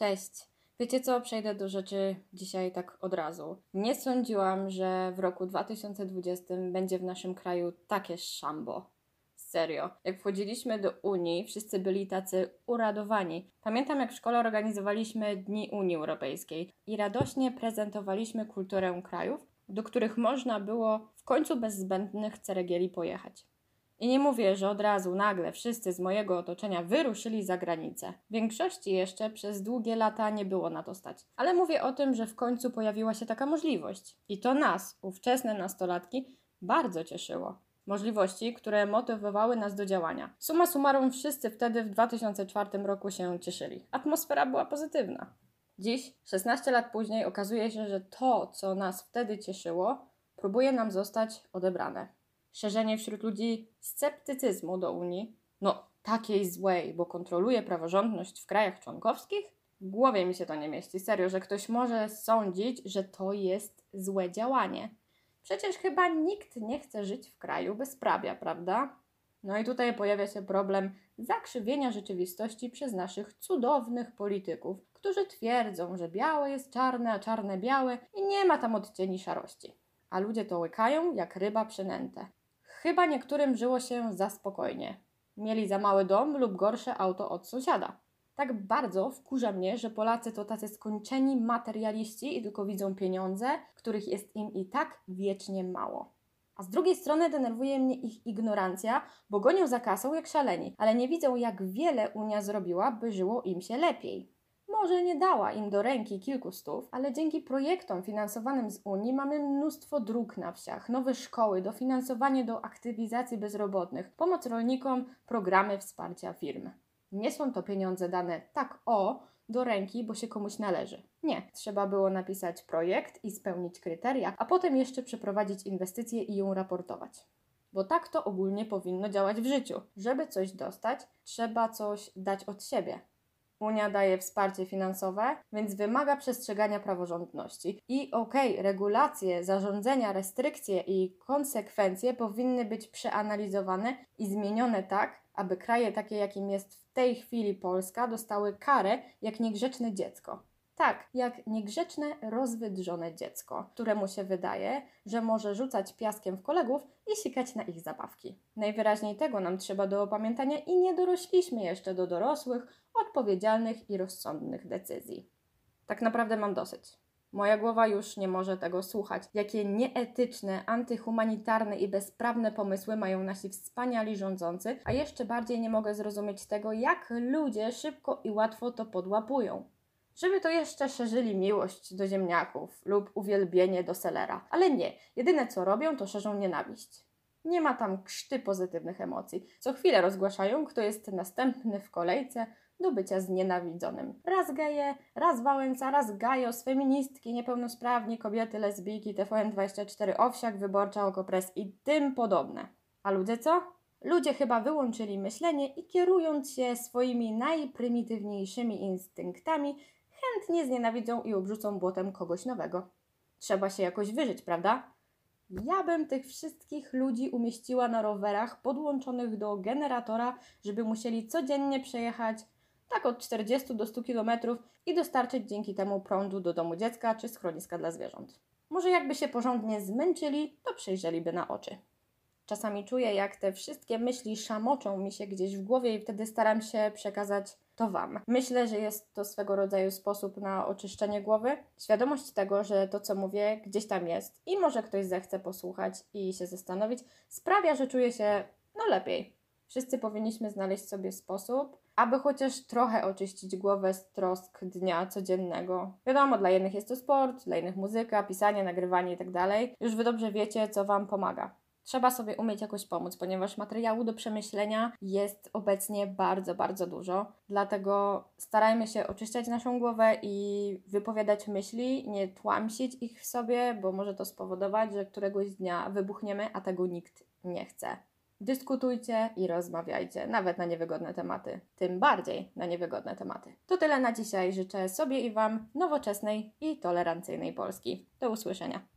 Cześć. Wiecie co? Przejdę do rzeczy dzisiaj tak od razu. Nie sądziłam, że w roku 2020 będzie w naszym kraju takie szambo. Serio. Jak wchodziliśmy do Unii, wszyscy byli tacy uradowani. Pamiętam, jak w szkole organizowaliśmy Dni Unii Europejskiej i radośnie prezentowaliśmy kulturę krajów, do których można było w końcu bez zbędnych ceregieli pojechać. I nie mówię, że od razu nagle wszyscy z mojego otoczenia wyruszyli za granicę. W większości jeszcze przez długie lata nie było na to stać. Ale mówię o tym, że w końcu pojawiła się taka możliwość. I to nas, ówczesne nastolatki, bardzo cieszyło. Możliwości, które motywowały nas do działania. Suma summarum, wszyscy wtedy w 2004 roku się cieszyli. Atmosfera była pozytywna. Dziś, 16 lat później, okazuje się, że to, co nas wtedy cieszyło, próbuje nam zostać odebrane szerzenie wśród ludzi sceptycyzmu do Unii, no takiej złej, bo kontroluje praworządność w krajach członkowskich? W głowie mi się to nie mieści, serio, że ktoś może sądzić, że to jest złe działanie. Przecież chyba nikt nie chce żyć w kraju bezprawia, prawda? No i tutaj pojawia się problem zakrzywienia rzeczywistości przez naszych cudownych polityków, którzy twierdzą, że białe jest czarne, a czarne białe i nie ma tam odcieni szarości. A ludzie to łykają jak ryba przynęte. Chyba niektórym żyło się za spokojnie. Mieli za mały dom lub gorsze auto od sąsiada. Tak bardzo wkurza mnie, że Polacy to tacy skończeni materialiści i tylko widzą pieniądze, których jest im i tak wiecznie mało. A z drugiej strony denerwuje mnie ich ignorancja, bo gonią za kasą jak szaleni, ale nie widzą, jak wiele Unia zrobiła, by żyło im się lepiej. Może nie dała im do ręki kilku stów, ale dzięki projektom finansowanym z Unii mamy mnóstwo dróg na wsiach, nowe szkoły, dofinansowanie do aktywizacji bezrobotnych, pomoc rolnikom, programy wsparcia firm. Nie są to pieniądze dane tak o do ręki, bo się komuś należy. Nie, trzeba było napisać projekt i spełnić kryteria, a potem jeszcze przeprowadzić inwestycję i ją raportować. Bo tak to ogólnie powinno działać w życiu. Żeby coś dostać, trzeba coś dać od siebie. Unia daje wsparcie finansowe, więc wymaga przestrzegania praworządności. I okej, okay, regulacje, zarządzenia, restrykcje i konsekwencje powinny być przeanalizowane i zmienione tak, aby kraje takie, jakim jest w tej chwili Polska, dostały karę jak niegrzeczne dziecko. Tak, jak niegrzeczne, rozwydrzone dziecko, któremu się wydaje, że może rzucać piaskiem w kolegów i sikać na ich zabawki. Najwyraźniej tego nam trzeba do opamiętania i nie dorośliśmy jeszcze do dorosłych, odpowiedzialnych i rozsądnych decyzji. Tak naprawdę mam dosyć. Moja głowa już nie może tego słuchać. Jakie nieetyczne, antyhumanitarne i bezprawne pomysły mają nasi wspaniali rządzący, a jeszcze bardziej nie mogę zrozumieć tego, jak ludzie szybko i łatwo to podłapują żeby to jeszcze szerzyli miłość do ziemniaków lub uwielbienie do selera. Ale nie, jedyne co robią, to szerzą nienawiść. Nie ma tam krzty pozytywnych emocji. Co chwilę rozgłaszają, kto jest następny w kolejce do bycia znienawidzonym. Raz geje, raz Wałęsa, raz Gajos, feministki, niepełnosprawni, kobiety, lesbijki, TVN24, Owsiak, Wyborcza, Okopres i tym podobne. A ludzie co? Ludzie chyba wyłączyli myślenie i kierując się swoimi najprymitywniejszymi instynktami, chętnie znienawidzą i obrzucą błotem kogoś nowego. Trzeba się jakoś wyżyć, prawda? Ja bym tych wszystkich ludzi umieściła na rowerach podłączonych do generatora, żeby musieli codziennie przejechać tak od 40 do 100 km i dostarczyć dzięki temu prądu do domu dziecka czy schroniska dla zwierząt. Może jakby się porządnie zmęczyli, to przejrzeliby na oczy. Czasami czuję, jak te wszystkie myśli szamoczą mi się gdzieś w głowie i wtedy staram się przekazać to Wam. Myślę, że jest to swego rodzaju sposób na oczyszczenie głowy. Świadomość tego, że to, co mówię, gdzieś tam jest i może ktoś zechce posłuchać i się zastanowić, sprawia, że czuję się no lepiej. Wszyscy powinniśmy znaleźć sobie sposób, aby chociaż trochę oczyścić głowę z trosk dnia codziennego. Wiadomo, dla jednych jest to sport, dla innych muzyka, pisanie, nagrywanie itd. Tak Już Wy dobrze wiecie, co Wam pomaga. Trzeba sobie umieć jakoś pomóc, ponieważ materiału do przemyślenia jest obecnie bardzo, bardzo dużo. Dlatego starajmy się oczyszczać naszą głowę i wypowiadać myśli, nie tłamsić ich w sobie, bo może to spowodować, że któregoś dnia wybuchniemy, a tego nikt nie chce. Dyskutujcie i rozmawiajcie, nawet na niewygodne tematy, tym bardziej na niewygodne tematy. To tyle na dzisiaj. Życzę sobie i Wam nowoczesnej i tolerancyjnej Polski. Do usłyszenia.